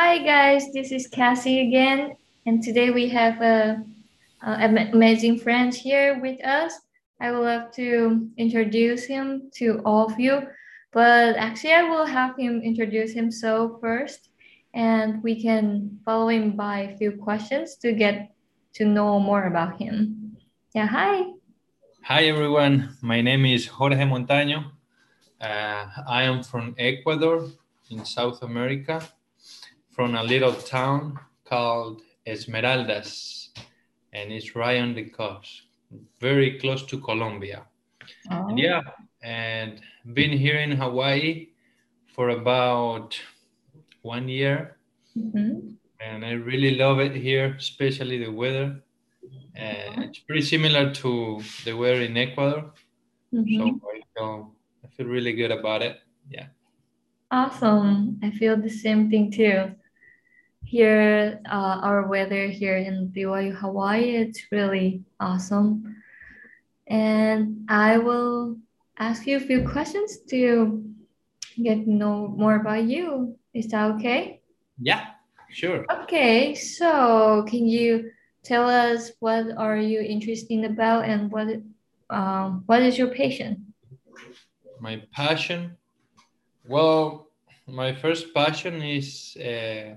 Hi guys, this is Cassie again, and today we have a, a amazing friend here with us. I would love to introduce him to all of you, but actually I will have him introduce himself first, and we can follow him by a few questions to get to know more about him. Yeah, hi. Hi everyone, my name is Jorge Montaño. Uh, I am from Ecuador in South America from a little town called Esmeraldas, and it's right on the coast, very close to Colombia. Oh. Yeah, and been here in Hawaii for about one year, mm-hmm. and I really love it here, especially the weather. And it's pretty similar to the weather in Ecuador, mm-hmm. so I feel, I feel really good about it. Yeah. Awesome. I feel the same thing too here uh, our weather here in BYU Hawaii. It's really awesome. And I will ask you a few questions to get to know more about you. Is that okay? Yeah sure. Okay so can you tell us what are you interested about and what um, what is your passion? My passion? Well my first passion is uh,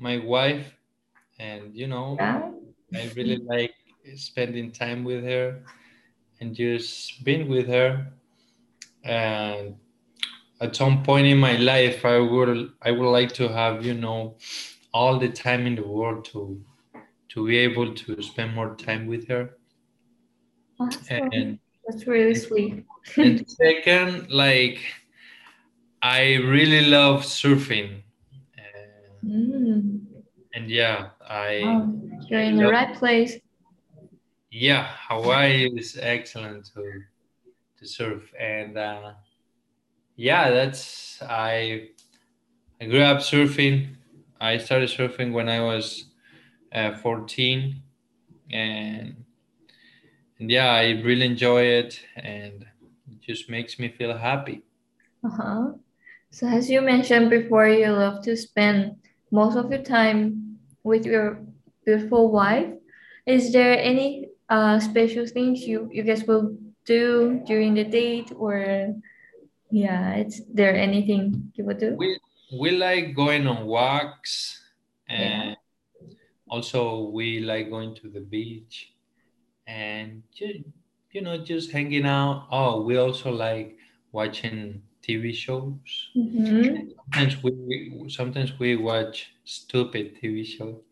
my wife, and you know, yeah. I really like spending time with her and just being with her. And at some point in my life, I would I would like to have you know all the time in the world to to be able to spend more time with her. Awesome. And, That's really sweet. and second, like I really love surfing. Mm. And yeah, I. You're in the right place. Yeah, Hawaii is excellent to to surf, and uh, yeah, that's I. I grew up surfing. I started surfing when I was uh, 14, and and yeah, I really enjoy it, and it just makes me feel happy. Uh huh. So as you mentioned before, you love to spend most of your time with your beautiful wife. Is there any uh, special things you, you guys will do during the date or yeah, it's there anything you would do? We we like going on walks and yeah. also we like going to the beach and just you know just hanging out. Oh, we also like watching TV shows. Mm-hmm. Sometimes we sometimes we watch stupid TV shows.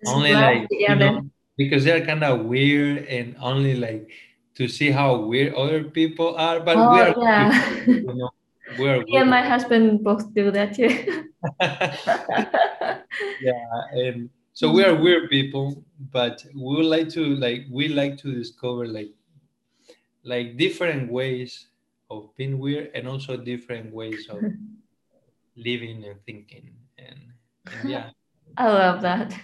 It's only like you know, because they're kind of weird and only like to see how weird other people are. But oh, we are yeah. you know, we're yeah, my husband both do that too. yeah, and so we are weird people, but we would like to like we like to discover like like different ways of being weird and also different ways of living and thinking. And, and yeah. I love that.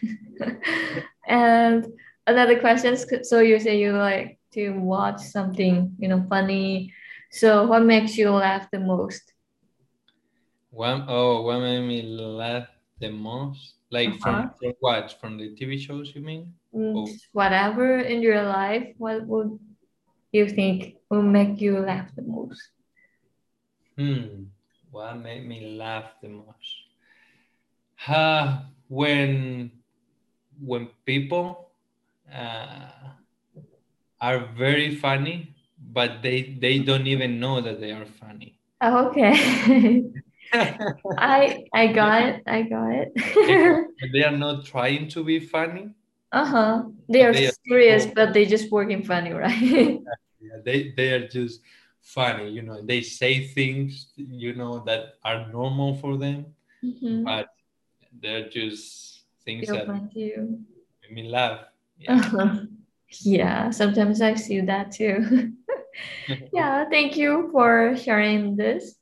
And another question so you say you like to watch something you know funny. So what makes you laugh the most? What oh what made me laugh the most? Like uh-huh. from, from what? From the tv shows you mean? Mm, oh. whatever in your life what would you think will make you laugh the most? Hmm, what made me laugh the most? Uh, when when people uh, are very funny, but they they don't even know that they are funny. Oh, okay. I I got it. I got it. they are not trying to be funny. Uh huh. They are they serious, are, but they just working funny, right? yeah, they they are just funny you know they say things you know that are normal for them mm-hmm. but they're just things Feel that make me laugh yeah. Uh-huh. yeah sometimes i see that too yeah thank you for sharing this